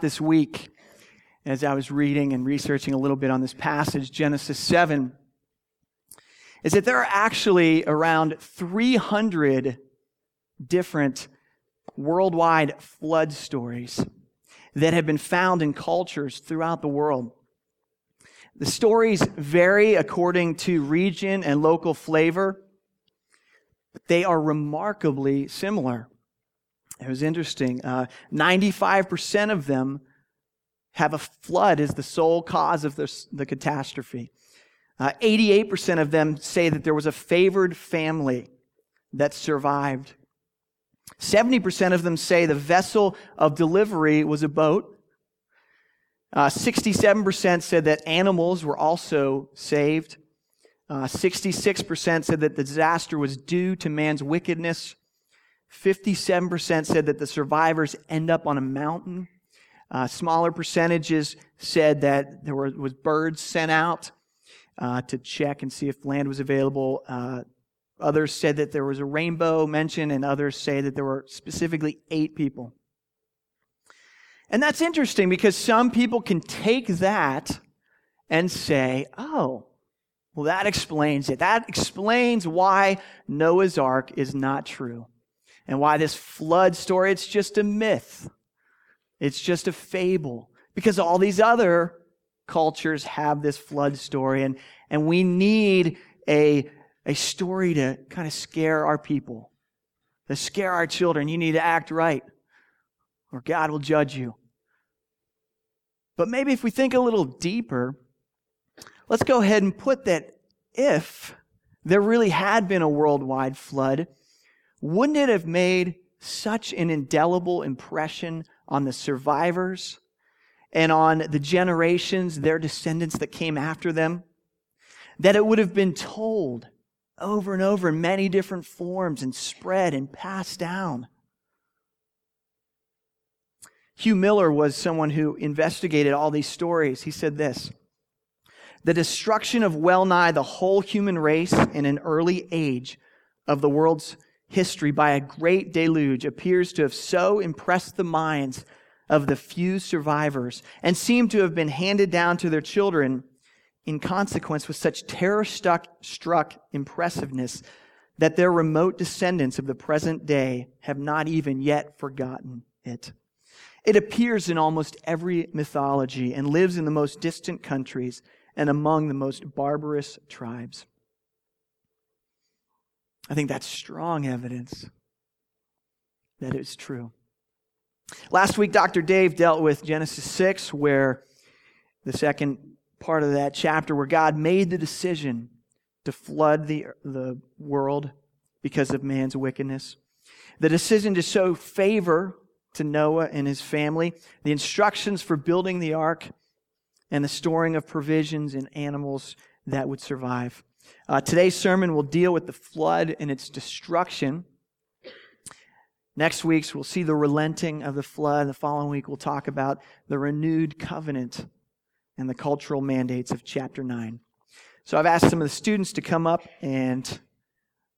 this week as I was reading and researching a little bit on this passage, Genesis 7, is that there are actually around 300 different worldwide flood stories that have been found in cultures throughout the world. The stories vary according to region and local flavor, but they are remarkably similar. It was interesting. Uh, 95% of them have a flood as the sole cause of the, the catastrophe. Uh, 88% of them say that there was a favored family that survived. 70% of them say the vessel of delivery was a boat. Uh, 67% said that animals were also saved. Uh, 66% said that the disaster was due to man's wickedness. 57% said that the survivors end up on a mountain. Uh, smaller percentages said that there were, was birds sent out uh, to check and see if land was available. Uh, others said that there was a rainbow mentioned, and others say that there were specifically eight people. And that's interesting because some people can take that and say, oh, well, that explains it. That explains why Noah's Ark is not true and why this flood story, it's just a myth. It's just a fable because all these other cultures have this flood story and, and we need a, a story to kind of scare our people, to scare our children. You need to act right or God will judge you. But maybe if we think a little deeper, let's go ahead and put that if there really had been a worldwide flood, wouldn't it have made such an indelible impression on the survivors and on the generations, their descendants that came after them, that it would have been told over and over in many different forms and spread and passed down. Hugh Miller was someone who investigated all these stories. He said this The destruction of well nigh the whole human race in an early age of the world's history by a great deluge appears to have so impressed the minds of the few survivors and seem to have been handed down to their children in consequence with such terror struck impressiveness that their remote descendants of the present day have not even yet forgotten it. It appears in almost every mythology and lives in the most distant countries and among the most barbarous tribes. I think that's strong evidence that it's true. Last week, Dr. Dave dealt with Genesis 6, where the second part of that chapter, where God made the decision to flood the, the world because of man's wickedness. The decision to show favor to Noah and his family, the instructions for building the ark, and the storing of provisions and animals that would survive. Uh, today's sermon will deal with the flood and its destruction. Next week's we'll see the relenting of the flood. The following week we'll talk about the renewed covenant and the cultural mandates of chapter 9. So I've asked some of the students to come up and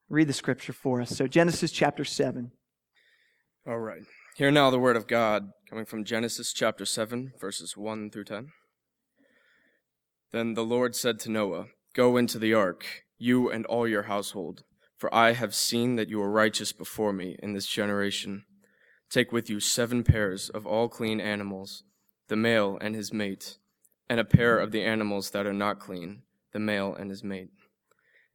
read the scripture for us. So Genesis chapter 7. All right. Hear now the word of God coming from Genesis chapter 7, verses 1 through 10. Then the Lord said to Noah, Go into the ark, you and all your household, for I have seen that you are righteous before me in this generation. Take with you seven pairs of all clean animals, the male and his mate, and a pair of the animals that are not clean, the male and his mate,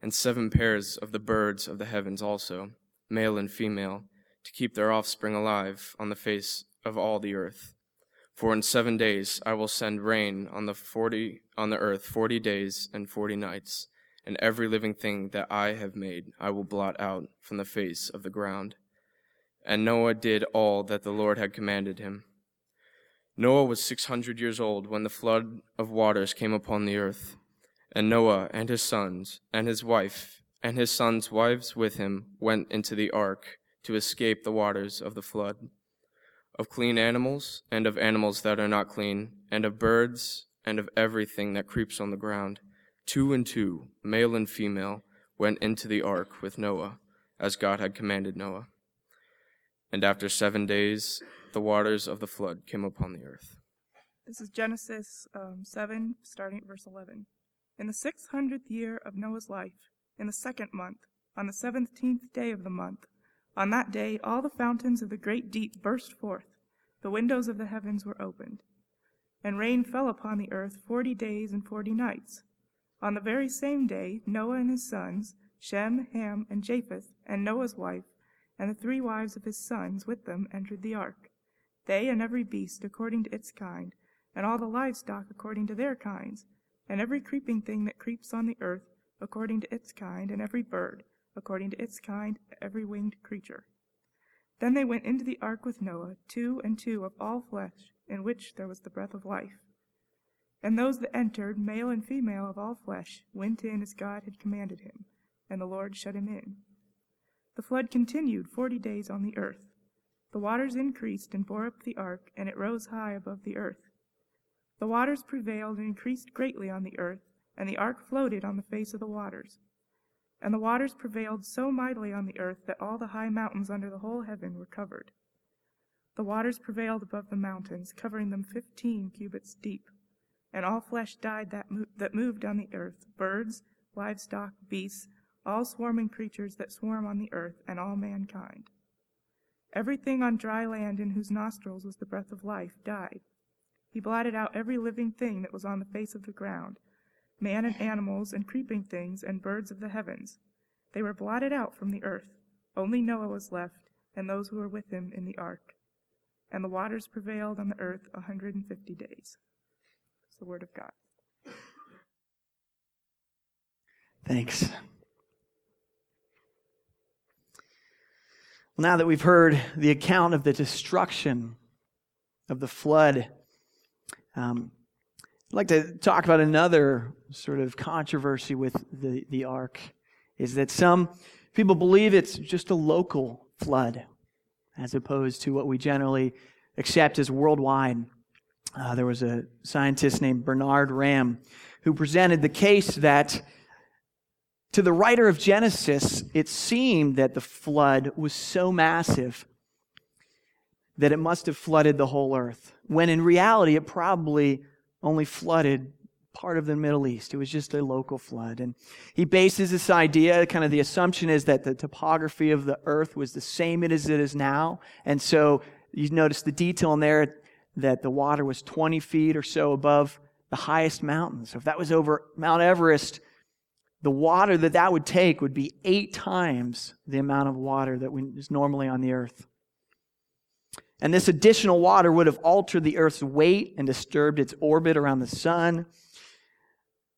and seven pairs of the birds of the heavens also, male and female, to keep their offspring alive on the face of all the earth. For in seven days I will send rain on the forty on the earth forty days and forty nights, and every living thing that I have made I will blot out from the face of the ground. And Noah did all that the Lord had commanded him. Noah was six hundred years old when the flood of waters came upon the earth. And Noah and his sons and his wife and his sons' wives with him went into the ark to escape the waters of the flood of clean animals, and of animals that are not clean, and of birds, and of everything that creeps on the ground. Two and two, male and female, went into the ark with Noah, as God had commanded Noah. And after seven days, the waters of the flood came upon the earth. This is Genesis um, 7, starting at verse 11. In the six hundredth year of Noah's life, in the second month, on the seventeenth day of the month, on that day all the fountains of the great deep burst forth, the windows of the heavens were opened. And rain fell upon the earth forty days and forty nights. On the very same day, Noah and his sons, Shem, Ham, and Japheth, and Noah's wife, and the three wives of his sons with them entered the ark, they and every beast according to its kind, and all the livestock according to their kinds, and every creeping thing that creeps on the earth according to its kind, and every bird according to its kind, every winged creature. Then they went into the ark with Noah, two and two of all flesh, in which there was the breath of life. And those that entered, male and female of all flesh, went in as God had commanded him, and the Lord shut him in. The flood continued forty days on the earth. The waters increased and bore up the ark, and it rose high above the earth. The waters prevailed and increased greatly on the earth, and the ark floated on the face of the waters. And the waters prevailed so mightily on the earth that all the high mountains under the whole heaven were covered. The waters prevailed above the mountains, covering them fifteen cubits deep. And all flesh died that, mo- that moved on the earth birds, livestock, beasts, all swarming creatures that swarm on the earth, and all mankind. Everything on dry land in whose nostrils was the breath of life died. He blotted out every living thing that was on the face of the ground man and animals and creeping things and birds of the heavens. They were blotted out from the earth. Only Noah was left, and those who were with him in the ark. And the waters prevailed on the earth a hundred and fifty days. It's the word of God. Thanks. Well, now that we've heard the account of the destruction of the flood, um, I'd like to talk about another sort of controversy with the, the ark is that some people believe it's just a local flood as opposed to what we generally accept as worldwide. Uh, there was a scientist named Bernard Ramm who presented the case that to the writer of Genesis, it seemed that the flood was so massive that it must have flooded the whole earth, when in reality, it probably only flooded part of the Middle East. It was just a local flood. And he bases this idea, kind of the assumption is that the topography of the earth was the same as it is now. And so you notice the detail in there that the water was 20 feet or so above the highest mountain. So if that was over Mount Everest, the water that that would take would be eight times the amount of water that is normally on the earth. And this additional water would have altered the Earth's weight and disturbed its orbit around the sun.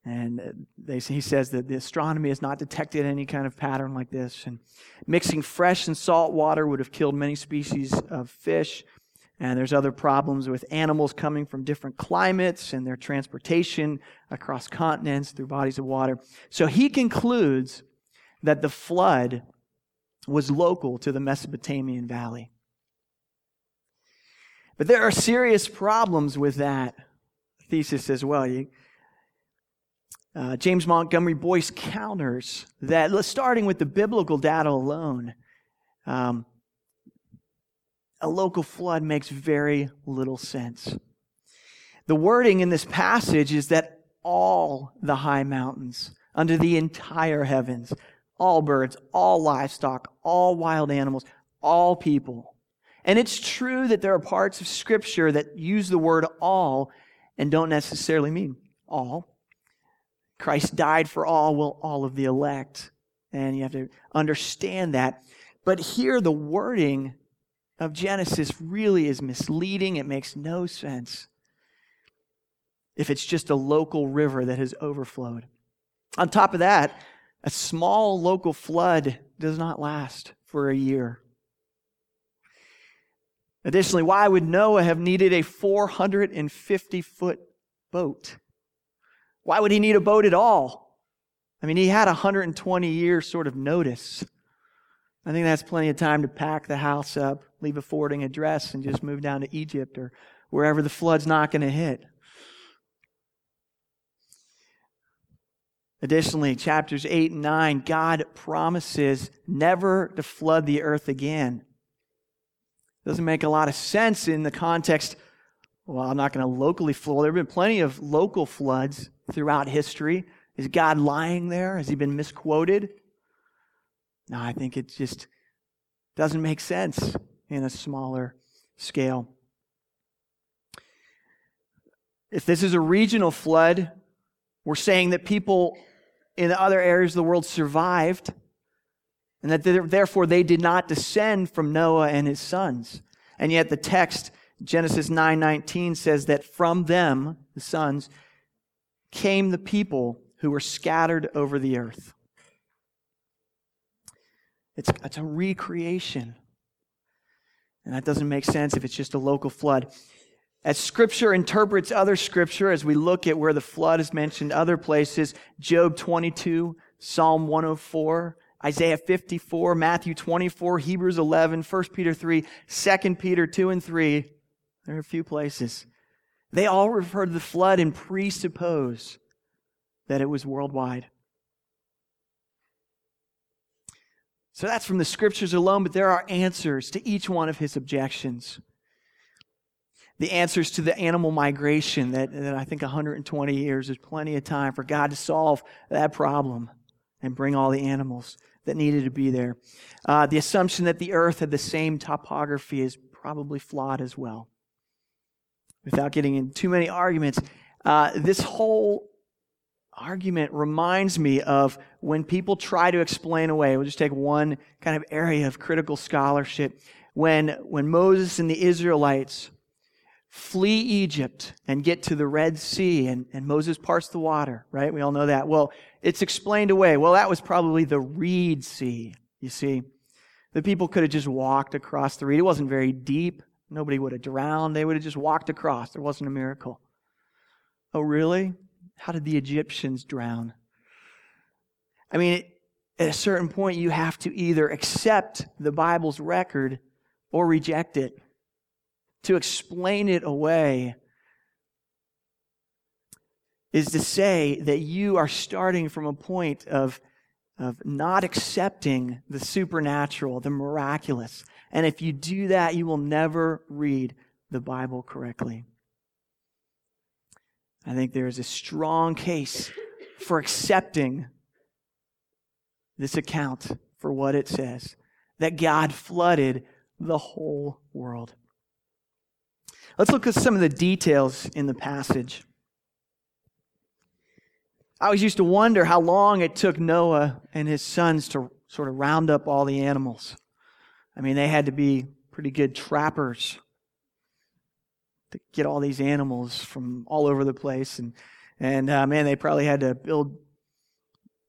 And they, he says that the astronomy has not detected any kind of pattern like this. And mixing fresh and salt water would have killed many species of fish. And there's other problems with animals coming from different climates and their transportation across continents through bodies of water. So he concludes that the flood was local to the Mesopotamian valley. But there are serious problems with that thesis as well. You, uh, James Montgomery Boice counters that, starting with the biblical data alone, um, a local flood makes very little sense. The wording in this passage is that all the high mountains, under the entire heavens, all birds, all livestock, all wild animals, all people, and it's true that there are parts of Scripture that use the word all and don't necessarily mean all. Christ died for all, well, all of the elect. And you have to understand that. But here, the wording of Genesis really is misleading. It makes no sense if it's just a local river that has overflowed. On top of that, a small local flood does not last for a year. Additionally, why would Noah have needed a 450 foot boat? Why would he need a boat at all? I mean, he had a 120 year sort of notice. I think that's plenty of time to pack the house up, leave a forwarding address, and just move down to Egypt or wherever the flood's not going to hit. Additionally, chapters 8 and 9, God promises never to flood the earth again. Doesn't make a lot of sense in the context. Well, I'm not going to locally flood. There have been plenty of local floods throughout history. Is God lying there? Has he been misquoted? No, I think it just doesn't make sense in a smaller scale. If this is a regional flood, we're saying that people in the other areas of the world survived and that therefore they did not descend from Noah and his sons. And yet the text Genesis 9:19 says that from them, the sons, came the people who were scattered over the earth. It's, it's a recreation. And that doesn't make sense if it's just a local flood. As Scripture interprets other Scripture, as we look at where the flood is mentioned other places, Job 22, Psalm 104, Isaiah 54, Matthew 24, Hebrews 11, 1 Peter 3, 2 Peter 2 and 3, there are a few places. They all refer to the flood and presuppose that it was worldwide. So that's from the scriptures alone, but there are answers to each one of his objections. The answers to the animal migration that, that I think 120 years is plenty of time for God to solve that problem and bring all the animals that needed to be there. Uh, the assumption that the earth had the same topography is probably flawed as well. Without getting in too many arguments, uh, this whole argument reminds me of when people try to explain away. We'll just take one kind of area of critical scholarship. When, when Moses and the Israelites flee Egypt and get to the Red Sea, and, and Moses parts the water, right? We all know that. Well, it's explained away. Well, that was probably the Reed Sea, you see. The people could have just walked across the reed. It wasn't very deep. Nobody would have drowned. They would have just walked across. There wasn't a miracle. Oh, really? How did the Egyptians drown? I mean, at a certain point, you have to either accept the Bible's record or reject it. To explain it away is to say that you are starting from a point of, of not accepting the supernatural, the miraculous. And if you do that, you will never read the Bible correctly. I think there is a strong case for accepting this account for what it says that God flooded the whole world. Let's look at some of the details in the passage. I always used to wonder how long it took Noah and his sons to sort of round up all the animals. I mean, they had to be pretty good trappers to get all these animals from all over the place. And, and uh, man, they probably had to build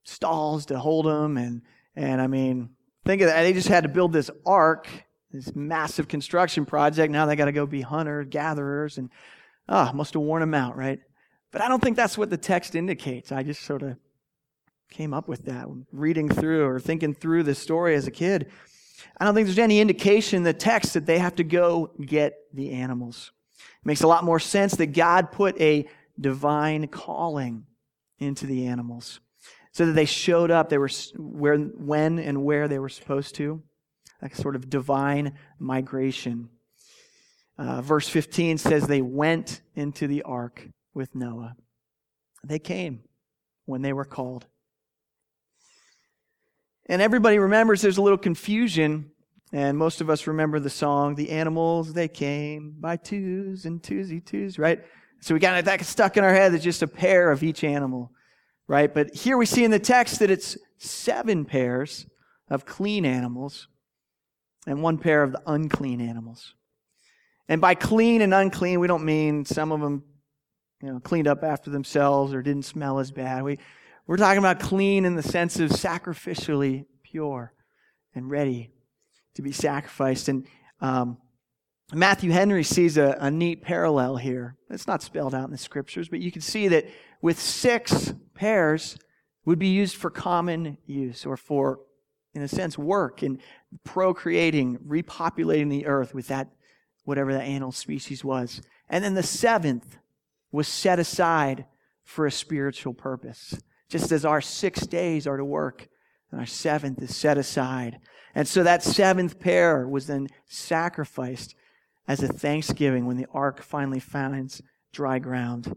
stalls to hold them. And, and I mean, think of that. They just had to build this ark, this massive construction project. Now they got to go be hunters, gatherers, and ah, oh, must have worn them out, right? But I don't think that's what the text indicates. I just sort of came up with that reading through or thinking through this story as a kid. I don't think there's any indication in the text that they have to go get the animals. It makes a lot more sense that God put a divine calling into the animals so that they showed up they were where when and where they were supposed to that sort of divine migration uh, verse 15 says they went into the ark with noah they came when they were called and everybody remembers there's a little confusion and most of us remember the song, The Animals, They Came by Twos and Twosie Twos, right? So we got that stuck in our head. It's just a pair of each animal, right? But here we see in the text that it's seven pairs of clean animals and one pair of the unclean animals. And by clean and unclean, we don't mean some of them, you know, cleaned up after themselves or didn't smell as bad. We, we're talking about clean in the sense of sacrificially pure and ready to be sacrificed. And um, Matthew Henry sees a, a neat parallel here. It's not spelled out in the scriptures, but you can see that with six pairs would be used for common use or for, in a sense, work in procreating, repopulating the earth with that, whatever that animal species was. And then the seventh was set aside for a spiritual purpose. Just as our six days are to work, and our seventh is set aside And so that seventh pair was then sacrificed as a thanksgiving when the ark finally finds dry ground.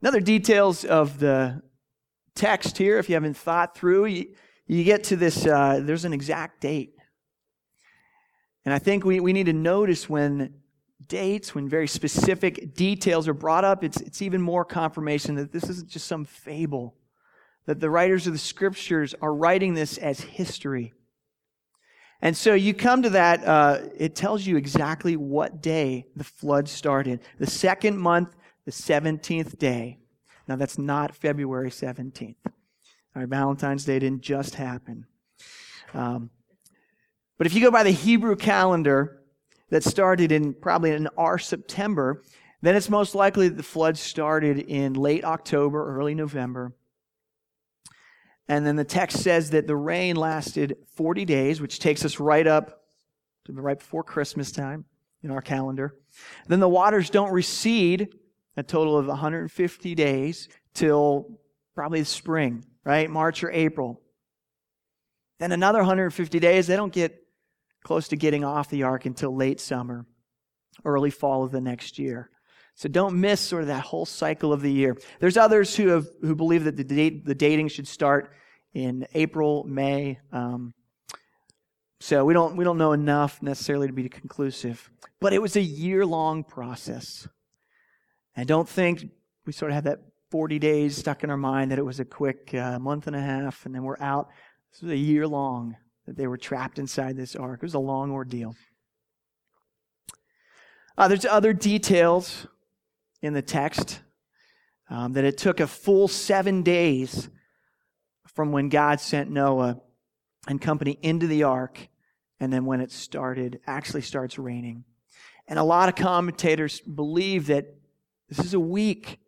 Another details of the text here, if you haven't thought through, you, you get to this, uh, there's an exact date. And I think we, we need to notice when dates, when very specific details are brought up, it's, it's even more confirmation that this isn't just some fable, that the writers of the scriptures are writing this as history. And so you come to that, uh, it tells you exactly what day the flood started. The second month, the 17th day. Now, that's not February 17th. All right, Valentine's Day didn't just happen. Um, but if you go by the Hebrew calendar that started in probably in our September, then it's most likely that the flood started in late October, early November. And then the text says that the rain lasted 40 days, which takes us right up to right before Christmas time in our calendar. Then the waters don't recede a total of 150 days till probably the spring, right? March or April. Then another 150 days, they don't get close to getting off the ark until late summer, early fall of the next year. So don't miss sort of that whole cycle of the year. There's others who have who believe that the date, the dating should start in April, May. Um, so we don't we don't know enough necessarily to be conclusive. But it was a year long process. And don't think we sort of had that 40 days stuck in our mind that it was a quick uh, month and a half and then we're out. This was a year long that they were trapped inside this ark. It was a long ordeal. Uh, there's other details in the text um, that it took a full seven days from when God sent Noah and company into the ark and then when it started, actually starts raining. And a lot of commentators believe that this is a week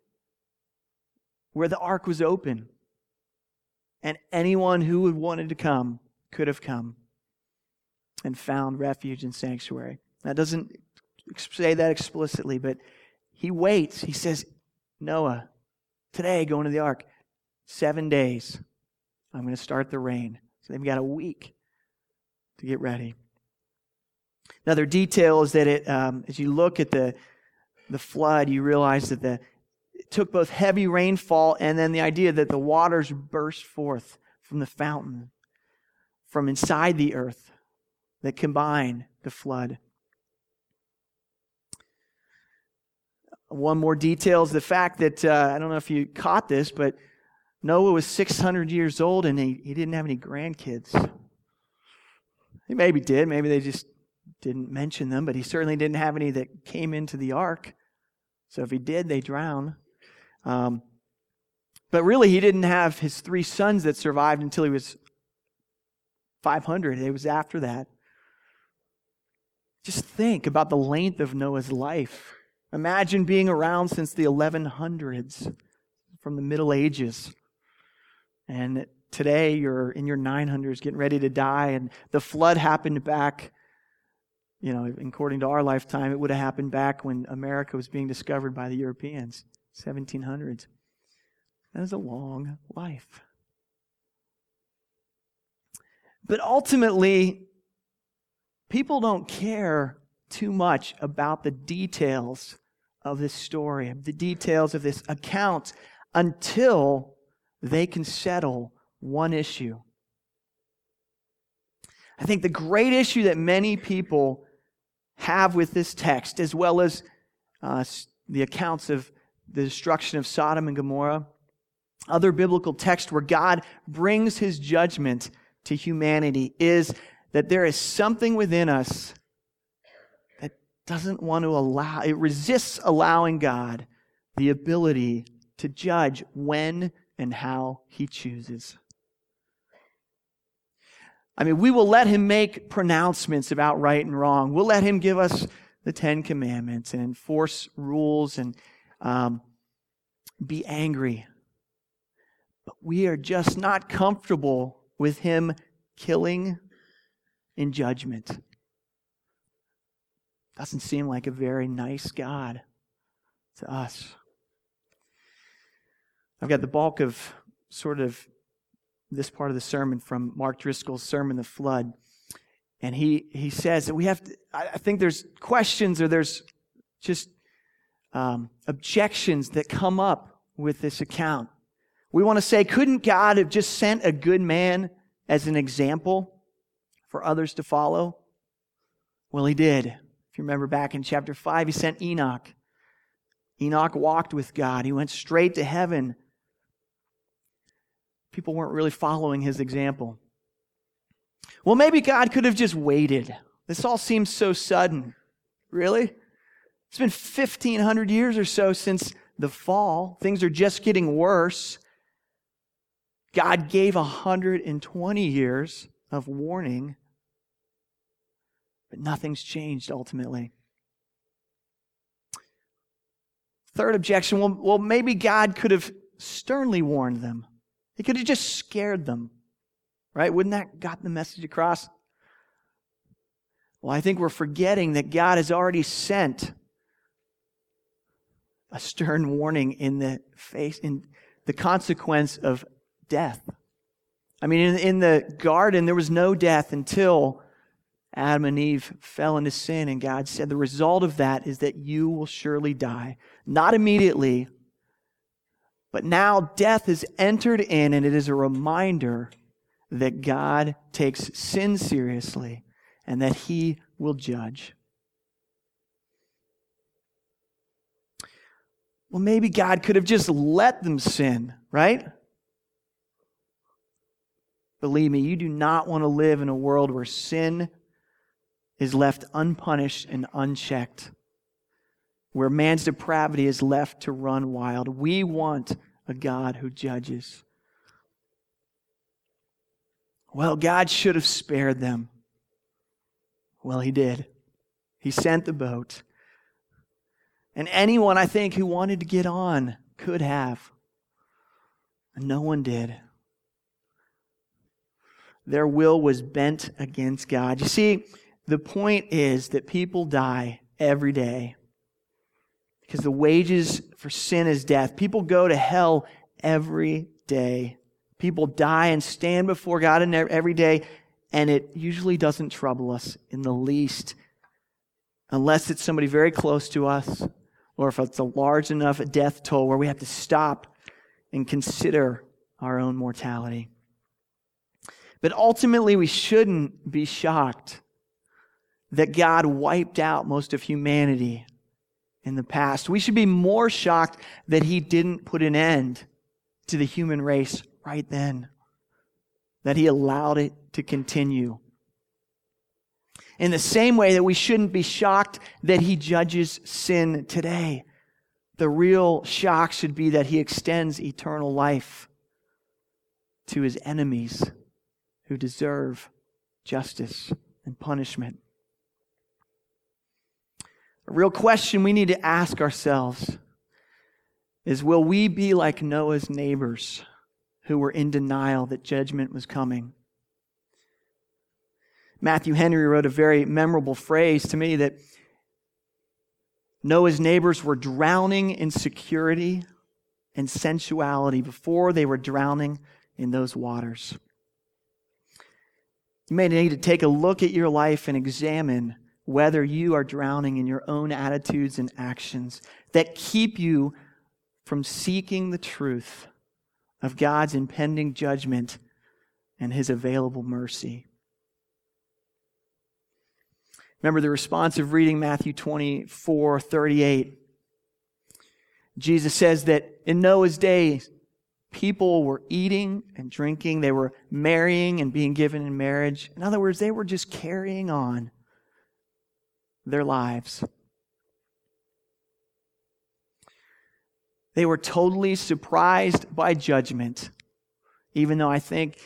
where the ark was open and anyone who had wanted to come could have come and found refuge and sanctuary. That doesn't say that explicitly, but he waits. He says, Noah, today go into the ark. Seven days. I'm going to start the rain. So they've got a week to get ready. Another detail is that it, um, as you look at the, the flood, you realize that the, it took both heavy rainfall and then the idea that the waters burst forth from the fountain from inside the earth that combine to flood. One more detail is the fact that, uh, I don't know if you caught this, but Noah was 600 years old and he, he didn't have any grandkids. He maybe did. Maybe they just didn't mention them, but he certainly didn't have any that came into the ark. So if he did, they drown. Um, but really, he didn't have his three sons that survived until he was 500. It was after that. Just think about the length of Noah's life. Imagine being around since the 1100s, from the Middle Ages. And today you're in your 900s getting ready to die, and the flood happened back, you know, according to our lifetime, it would have happened back when America was being discovered by the Europeans, 1700s. That is a long life. But ultimately, people don't care too much about the details of this story, the details of this account, until they can settle one issue. I think the great issue that many people have with this text, as well as uh, the accounts of the destruction of Sodom and Gomorrah, other biblical texts where God brings his judgment to humanity is that there is something within us that doesn't want to allow, it resists allowing God the ability to judge when and how he chooses. I mean, we will let him make pronouncements about right and wrong. We'll let him give us the Ten Commandments and enforce rules and um, be angry. But we are just not comfortable with him killing in judgment. Doesn't seem like a very nice God to us. I've got the bulk of sort of this part of the sermon from Mark Driscoll's sermon, The Flood. And he, he says that we have to, I think there's questions or there's just um, objections that come up with this account. We want to say, couldn't God have just sent a good man as an example for others to follow? Well, he did. If you remember back in chapter 5, he sent Enoch. Enoch walked with God, he went straight to heaven. People weren't really following his example. Well, maybe God could have just waited. This all seems so sudden. Really? It's been 1,500 years or so since the fall. Things are just getting worse. God gave 120 years of warning, but nothing's changed ultimately. Third objection well, well, maybe God could have sternly warned them. He could have just scared them. Right? Wouldn't that got the message across? Well, I think we're forgetting that God has already sent a stern warning in the face, in the consequence of death. I mean, in, in the garden, there was no death until Adam and Eve fell into sin, and God said, The result of that is that you will surely die. Not immediately, but now death has entered in, and it is a reminder that God takes sin seriously and that He will judge. Well, maybe God could have just let them sin, right? Believe me, you do not want to live in a world where sin is left unpunished and unchecked, where man's depravity is left to run wild. We want a God who judges. Well, God should have spared them. Well, He did. He sent the boat. And anyone, I think, who wanted to get on could have. And no one did. Their will was bent against God. You see, the point is that people die every day because the wages for sin is death. People go to hell every day. People die and stand before God every day, and it usually doesn't trouble us in the least unless it's somebody very close to us or if it's a large enough death toll where we have to stop and consider our own mortality. But ultimately, we shouldn't be shocked that God wiped out most of humanity in the past. We should be more shocked that He didn't put an end to the human race right then, that He allowed it to continue. In the same way that we shouldn't be shocked that He judges sin today. The real shock should be that He extends eternal life to His enemies who deserve justice and punishment. A real question we need to ask ourselves is will we be like Noah's neighbors who were in denial that judgment was coming? Matthew Henry wrote a very memorable phrase to me that Noah's neighbors were drowning in security and sensuality before they were drowning in those waters. You may need to take a look at your life and examine whether you are drowning in your own attitudes and actions that keep you from seeking the truth of God's impending judgment and his available mercy. Remember the response of reading Matthew 24 38. Jesus says that in Noah's days, people were eating and drinking, they were marrying and being given in marriage. In other words, they were just carrying on their lives. They were totally surprised by judgment, even though I think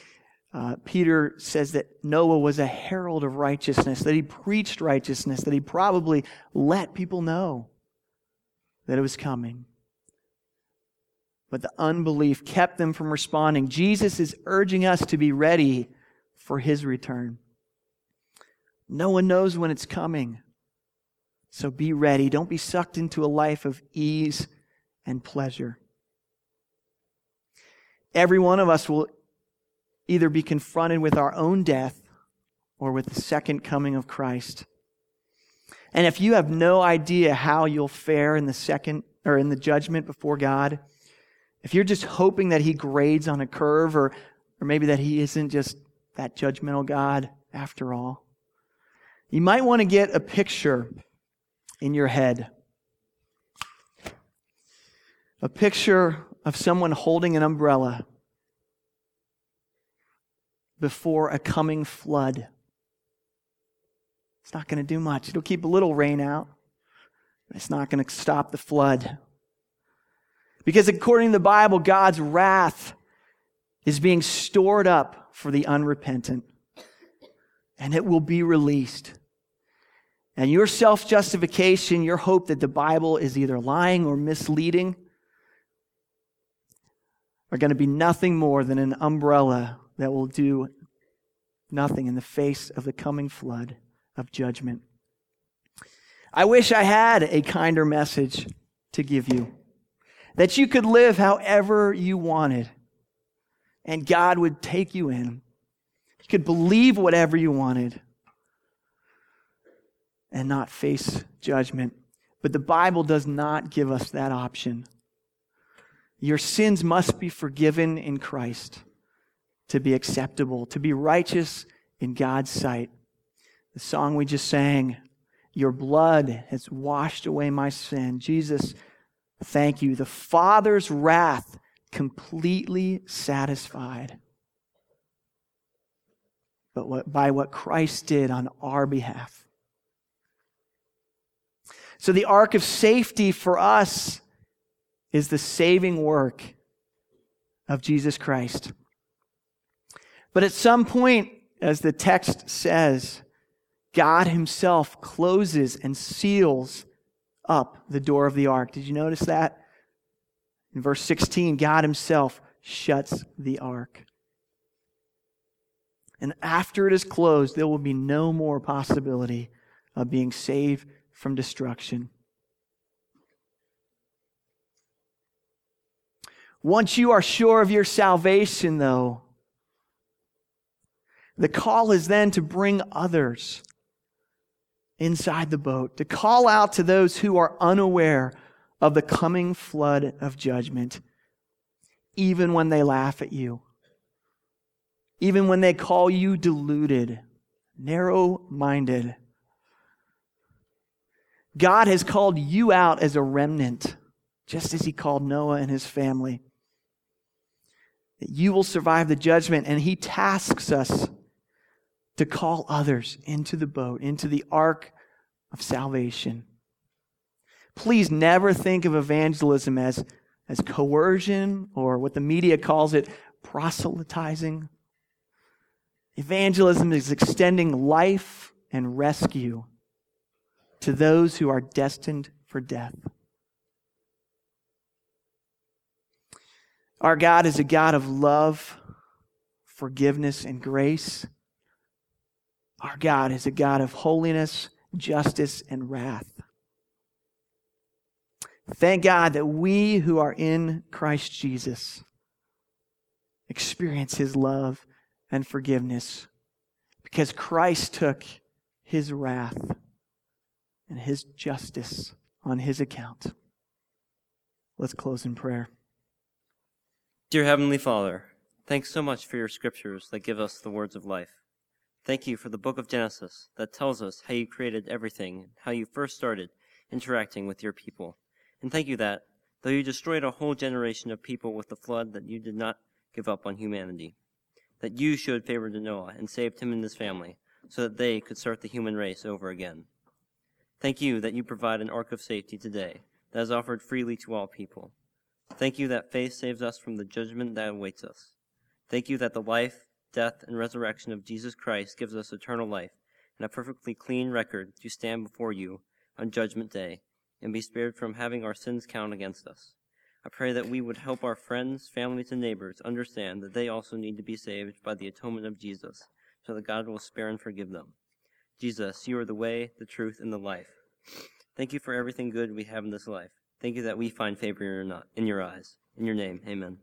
uh, Peter says that Noah was a herald of righteousness, that he preached righteousness, that he probably let people know that it was coming but the unbelief kept them from responding. Jesus is urging us to be ready for his return. No one knows when it's coming. So be ready. Don't be sucked into a life of ease and pleasure. Every one of us will either be confronted with our own death or with the second coming of Christ. And if you have no idea how you'll fare in the second or in the judgment before God, if you're just hoping that he grades on a curve or, or maybe that he isn't just that judgmental God after all, you might want to get a picture in your head. A picture of someone holding an umbrella before a coming flood. It's not going to do much. It'll keep a little rain out. but It's not going to stop the flood. Because according to the Bible, God's wrath is being stored up for the unrepentant. And it will be released. And your self justification, your hope that the Bible is either lying or misleading, are going to be nothing more than an umbrella that will do nothing in the face of the coming flood of judgment. I wish I had a kinder message to give you that you could live however you wanted and God would take you in. You could believe whatever you wanted and not face judgment. But the Bible does not give us that option. Your sins must be forgiven in Christ to be acceptable, to be righteous in God's sight. The song we just sang, Your blood has washed away my sin. Jesus, thank you. The Father's wrath completely satisfied but what, by what Christ did on our behalf. So the ark of safety for us is the saving work of Jesus Christ. But at some point, as the text says, God himself closes and seals up the door of the ark. Did you notice that? In verse 16, God himself shuts the ark. And after it is closed, there will be no more possibility of being saved from destruction. Once you are sure of your salvation, though, the call is then to bring others inside the boat, to call out to those who are unaware of the coming flood of judgment, even when they laugh at you, even when they call you deluded, narrow minded. God has called you out as a remnant, just as he called Noah and his family. That you will survive the judgment, and he tasks us to call others into the boat, into the ark of salvation. Please never think of evangelism as, as coercion or what the media calls it, proselytizing. Evangelism is extending life and rescue to those who are destined for death. Our God is a God of love, forgiveness, and grace. Our God is a God of holiness, justice, and wrath. Thank God that we who are in Christ Jesus experience his love and forgiveness because Christ took his wrath and his justice on his account. Let's close in prayer. Dear Heavenly Father, thanks so much for your scriptures that give us the words of life. Thank you for the book of Genesis that tells us how you created everything, and how you first started interacting with your people. And thank you that, though you destroyed a whole generation of people with the flood, that you did not give up on humanity. That you showed favor to Noah and saved him and his family, so that they could start the human race over again. Thank you that you provide an ark of safety today that is offered freely to all people. Thank you that faith saves us from the judgment that awaits us. Thank you that the life, death, and resurrection of Jesus Christ gives us eternal life and a perfectly clean record to stand before you on Judgment Day and be spared from having our sins count against us. I pray that we would help our friends, families, and neighbors understand that they also need to be saved by the atonement of Jesus, so that God will spare and forgive them. Jesus, you are the way, the truth, and the life. Thank you for everything good we have in this life. Thank you that we find favor in your eyes. In your name, amen.